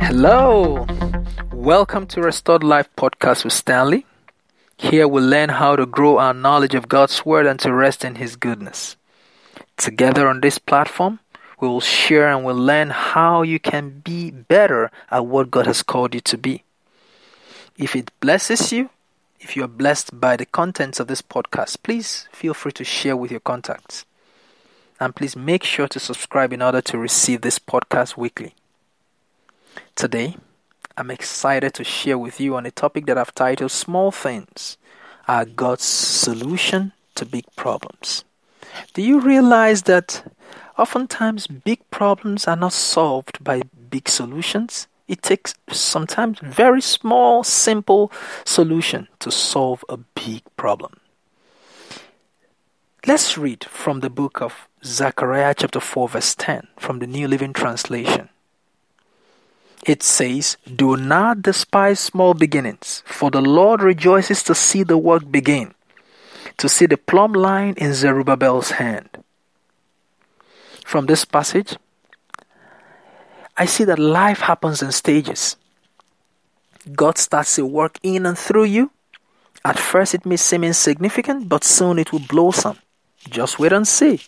Hello, welcome to Restored Life Podcast with Stanley. Here we learn how to grow our knowledge of God's Word and to rest in His goodness. Together on this platform, we will share and we'll learn how you can be better at what God has called you to be. If it blesses you, if you are blessed by the contents of this podcast, please feel free to share with your contacts. And please make sure to subscribe in order to receive this podcast weekly. Today, I'm excited to share with you on a topic that I've titled Small Things Are God's Solution to Big Problems. Do you realize that oftentimes big problems are not solved by big solutions? It takes sometimes very small, simple solution to solve a big problem. Let's read from the book of Zechariah chapter 4 verse 10 from the New Living Translation. It says, Do not despise small beginnings, for the Lord rejoices to see the work begin, to see the plumb line in Zerubbabel's hand. From this passage, I see that life happens in stages. God starts a work in and through you. At first, it may seem insignificant, but soon it will blossom. Just wait and see.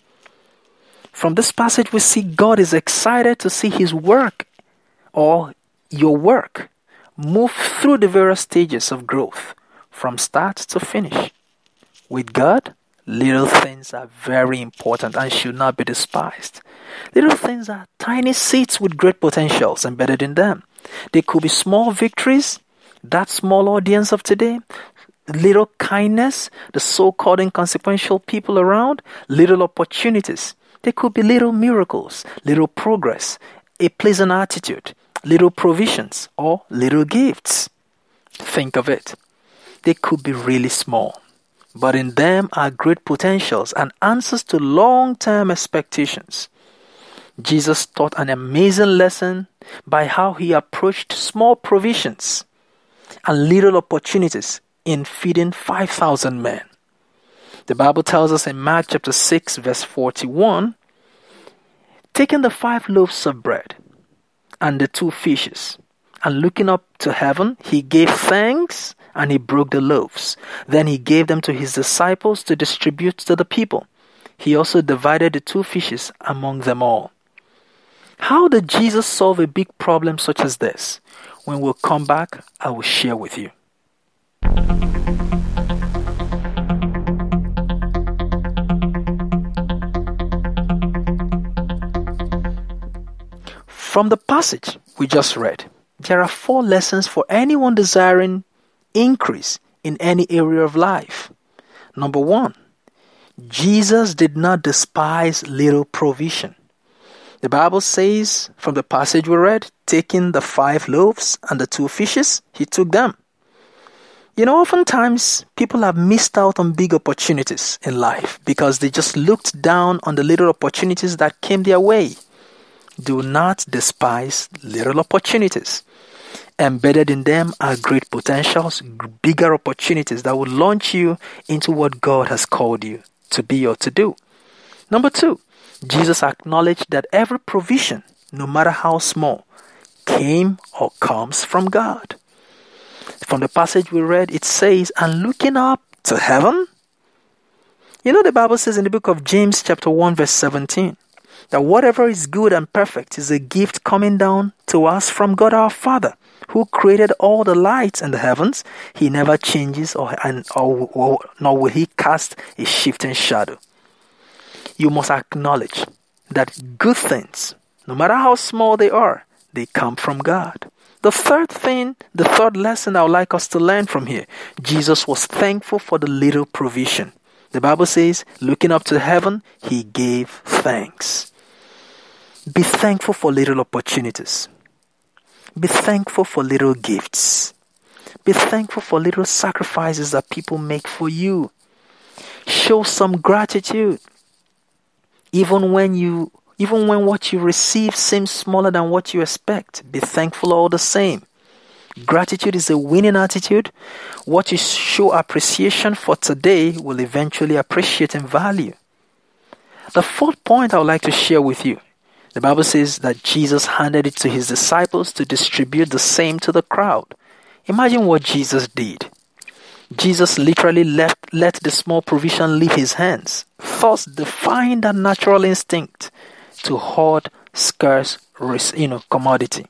From this passage, we see God is excited to see His work or your work move through the various stages of growth from start to finish. With God, little things are very important and should not be despised. Little things are tiny seeds with great potentials embedded in them. They could be small victories, that small audience of today, little kindness, the so called inconsequential people around, little opportunities. They could be little miracles, little progress, a pleasant attitude, little provisions, or little gifts. Think of it. They could be really small, but in them are great potentials and answers to long term expectations. Jesus taught an amazing lesson by how he approached small provisions and little opportunities in feeding 5,000 men. The Bible tells us in Mark chapter 6, verse 41 taking the five loaves of bread and the two fishes, and looking up to heaven, he gave thanks and he broke the loaves. Then he gave them to his disciples to distribute to the people. He also divided the two fishes among them all. How did Jesus solve a big problem such as this? When we'll come back, I will share with you. From the passage we just read, there are four lessons for anyone desiring increase in any area of life. Number one, Jesus did not despise little provision. The Bible says from the passage we read, taking the five loaves and the two fishes, he took them. You know, oftentimes people have missed out on big opportunities in life because they just looked down on the little opportunities that came their way. Do not despise little opportunities. Embedded in them are great potentials, bigger opportunities that will launch you into what God has called you to be or to do. Number two, Jesus acknowledged that every provision, no matter how small, came or comes from God. From the passage we read, it says, And looking up to heaven, you know, the Bible says in the book of James, chapter 1, verse 17, that whatever is good and perfect is a gift coming down to us from God our Father, who created all the lights in the heavens. He never changes, or, and, or, or nor will he cast a shifting shadow you must acknowledge that good things, no matter how small they are, they come from God. The third thing, the third lesson I would like us to learn from here Jesus was thankful for the little provision. The Bible says, looking up to heaven, he gave thanks. Be thankful for little opportunities. Be thankful for little gifts. Be thankful for little sacrifices that people make for you. Show some gratitude even when you even when what you receive seems smaller than what you expect, be thankful all the same. Gratitude is a winning attitude. What you show appreciation for today will eventually appreciate and value. The fourth point I would like to share with you The Bible says that Jesus handed it to his disciples to distribute the same to the crowd. Imagine what Jesus did. Jesus literally left, let the small provision leave his hands, thus defying that natural instinct to hoard scarce you know, commodity.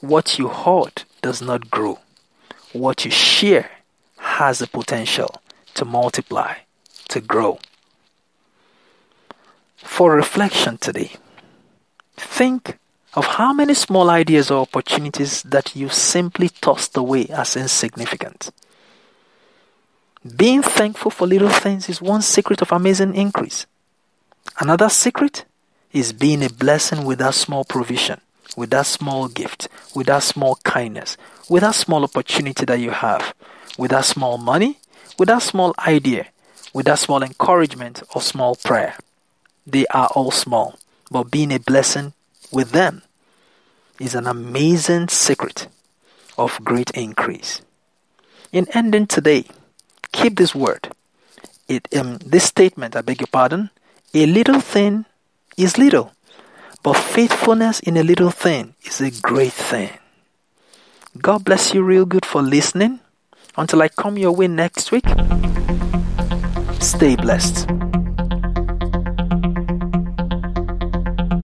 What you hoard does not grow. What you share has the potential to multiply, to grow. For reflection today, think of how many small ideas or opportunities that you simply tossed away as insignificant. Being thankful for little things is one secret of amazing increase. Another secret is being a blessing with that small provision, with that small gift, with that small kindness, with that small opportunity that you have, with that small money, with that small idea, with that small encouragement or small prayer. They are all small, but being a blessing with them is an amazing secret of great increase. In ending today, keep this word. It um, this statement, I beg your pardon, a little thing is little, but faithfulness in a little thing is a great thing. God bless you real good for listening. Until I come your way next week, stay blessed.